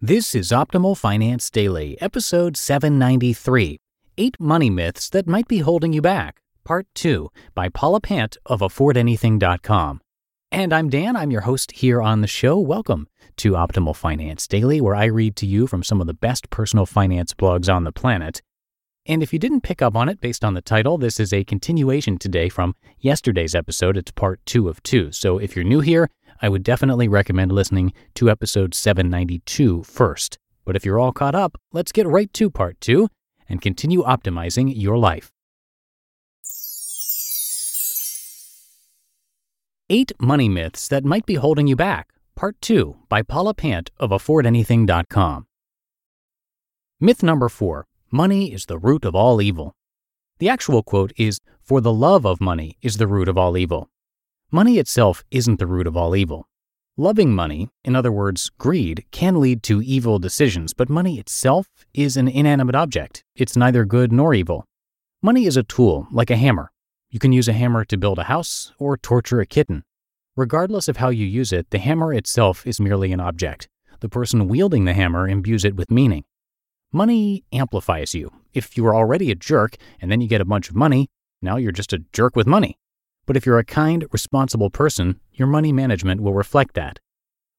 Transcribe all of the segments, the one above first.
This is Optimal Finance Daily, episode 793 Eight Money Myths That Might Be Holding You Back, Part 2, by Paula Pant of AffordAnything.com. And I'm Dan, I'm your host here on the show. Welcome to Optimal Finance Daily, where I read to you from some of the best personal finance blogs on the planet. And if you didn't pick up on it based on the title, this is a continuation today from yesterday's episode. It's part two of two. So if you're new here, I would definitely recommend listening to episode 792 first. But if you're all caught up, let's get right to part two and continue optimizing your life. Eight Money Myths That Might Be Holding You Back, Part 2 by Paula Pant of AffordAnything.com. Myth number four Money is the root of all evil. The actual quote is For the love of money is the root of all evil. Money itself isn't the root of all evil. Loving money, in other words, greed, can lead to evil decisions, but money itself is an inanimate object. It's neither good nor evil. Money is a tool, like a hammer. You can use a hammer to build a house or torture a kitten. Regardless of how you use it, the hammer itself is merely an object. The person wielding the hammer imbues it with meaning. Money amplifies you. If you are already a jerk and then you get a bunch of money, now you're just a jerk with money. But if you're a kind, responsible person, your money management will reflect that.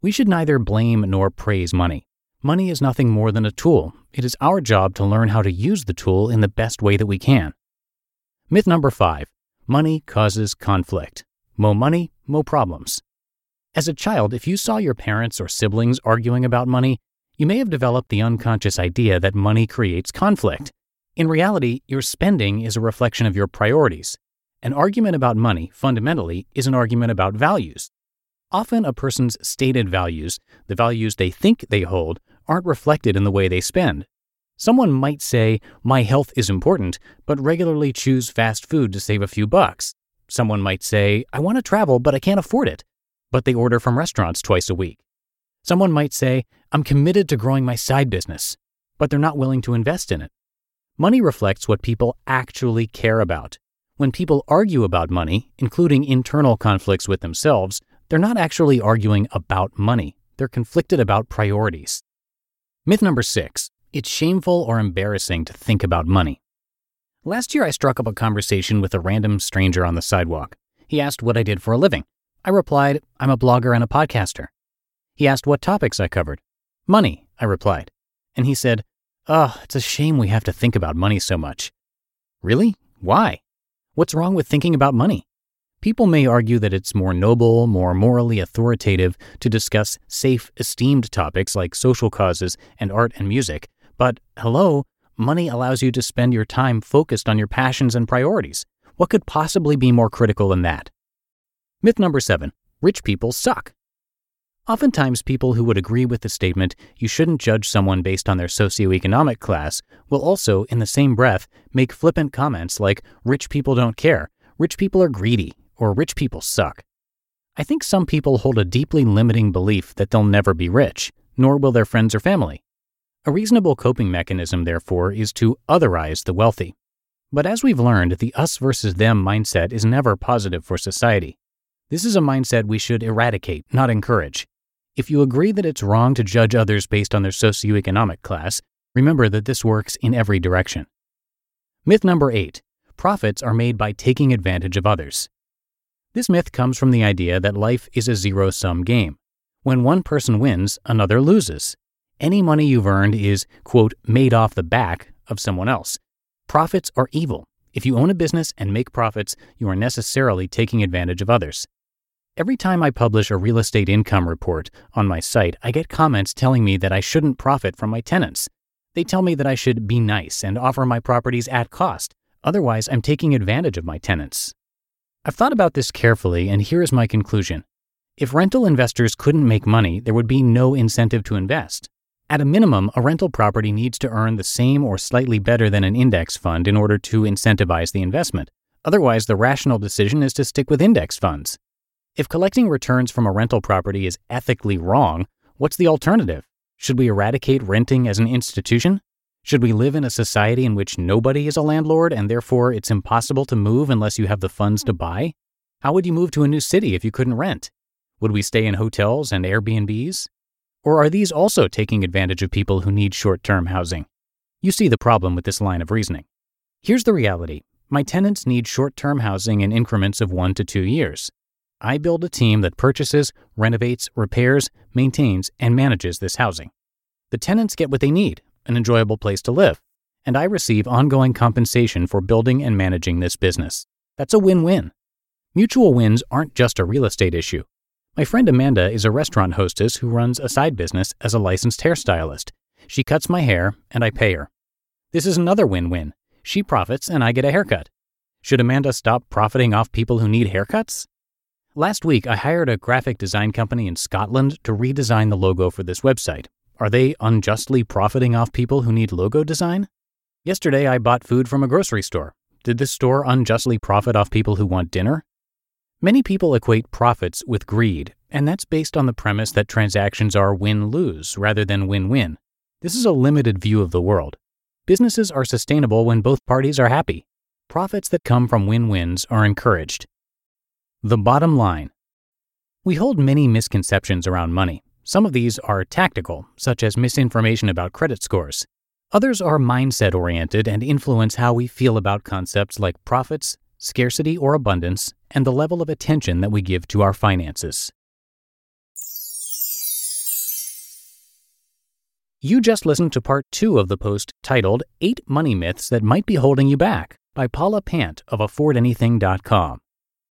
We should neither blame nor praise money. Money is nothing more than a tool. It is our job to learn how to use the tool in the best way that we can. Myth number five money causes conflict. Mo money, mo problems. As a child, if you saw your parents or siblings arguing about money, you may have developed the unconscious idea that money creates conflict. In reality, your spending is a reflection of your priorities, an argument about money, fundamentally, is an argument about values. Often, a person's stated values, the values they think they hold, aren't reflected in the way they spend. Someone might say, My health is important, but regularly choose fast food to save a few bucks. Someone might say, I want to travel, but I can't afford it, but they order from restaurants twice a week. Someone might say, I'm committed to growing my side business, but they're not willing to invest in it. Money reflects what people actually care about. When people argue about money, including internal conflicts with themselves, they're not actually arguing about money. They're conflicted about priorities. Myth number six it's shameful or embarrassing to think about money. Last year, I struck up a conversation with a random stranger on the sidewalk. He asked what I did for a living. I replied, I'm a blogger and a podcaster. He asked what topics I covered. Money, I replied. And he said, Oh, it's a shame we have to think about money so much. Really? Why? What's wrong with thinking about money? People may argue that it's more noble, more morally authoritative to discuss safe, esteemed topics like social causes and art and music, but hello, money allows you to spend your time focused on your passions and priorities. What could possibly be more critical than that? Myth number seven rich people suck. Oftentimes, people who would agree with the statement, you shouldn't judge someone based on their socioeconomic class, will also, in the same breath, make flippant comments like, rich people don't care, rich people are greedy, or rich people suck. I think some people hold a deeply limiting belief that they'll never be rich, nor will their friends or family. A reasonable coping mechanism, therefore, is to otherize the wealthy. But as we've learned, the us versus them mindset is never positive for society. This is a mindset we should eradicate, not encourage. If you agree that it's wrong to judge others based on their socioeconomic class, remember that this works in every direction. Myth number eight profits are made by taking advantage of others. This myth comes from the idea that life is a zero sum game. When one person wins, another loses. Any money you've earned is, quote, made off the back of someone else. Profits are evil. If you own a business and make profits, you are necessarily taking advantage of others. Every time I publish a real estate income report on my site, I get comments telling me that I shouldn't profit from my tenants. They tell me that I should be nice and offer my properties at cost. Otherwise, I'm taking advantage of my tenants. I've thought about this carefully, and here is my conclusion. If rental investors couldn't make money, there would be no incentive to invest. At a minimum, a rental property needs to earn the same or slightly better than an index fund in order to incentivize the investment. Otherwise, the rational decision is to stick with index funds. If collecting returns from a rental property is ethically wrong, what's the alternative? Should we eradicate renting as an institution? Should we live in a society in which nobody is a landlord and therefore it's impossible to move unless you have the funds to buy? How would you move to a new city if you couldn't rent? Would we stay in hotels and Airbnbs? Or are these also taking advantage of people who need short term housing? You see the problem with this line of reasoning. Here's the reality my tenants need short term housing in increments of one to two years. I build a team that purchases, renovates, repairs, maintains, and manages this housing. The tenants get what they need an enjoyable place to live, and I receive ongoing compensation for building and managing this business. That's a win win. Mutual wins aren't just a real estate issue. My friend Amanda is a restaurant hostess who runs a side business as a licensed hairstylist. She cuts my hair, and I pay her. This is another win win. She profits, and I get a haircut. Should Amanda stop profiting off people who need haircuts? Last week, I hired a graphic design company in Scotland to redesign the logo for this website. Are they unjustly profiting off people who need logo design? Yesterday, I bought food from a grocery store. Did this store unjustly profit off people who want dinner? Many people equate profits with greed, and that's based on the premise that transactions are win lose rather than win win. This is a limited view of the world. Businesses are sustainable when both parties are happy. Profits that come from win wins are encouraged. The bottom line We hold many misconceptions around money. Some of these are tactical, such as misinformation about credit scores. Others are mindset oriented and influence how we feel about concepts like profits, scarcity or abundance, and the level of attention that we give to our finances. You just listened to part two of the post titled Eight Money Myths That Might Be Holding You Back by Paula Pant of AffordAnything.com.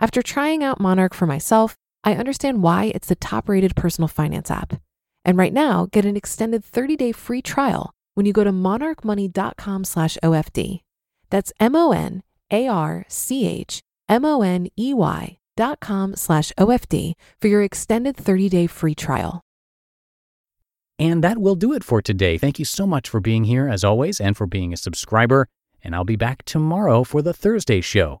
After trying out Monarch for myself, I understand why it's the top-rated personal finance app. And right now, get an extended 30-day free trial when you go to monarchmoney.com slash OFD. That's M O N A R C H M O N E Y dot com slash OFD for your extended 30 day free trial. And that will do it for today. Thank you so much for being here, as always, and for being a subscriber. And I'll be back tomorrow for the Thursday show,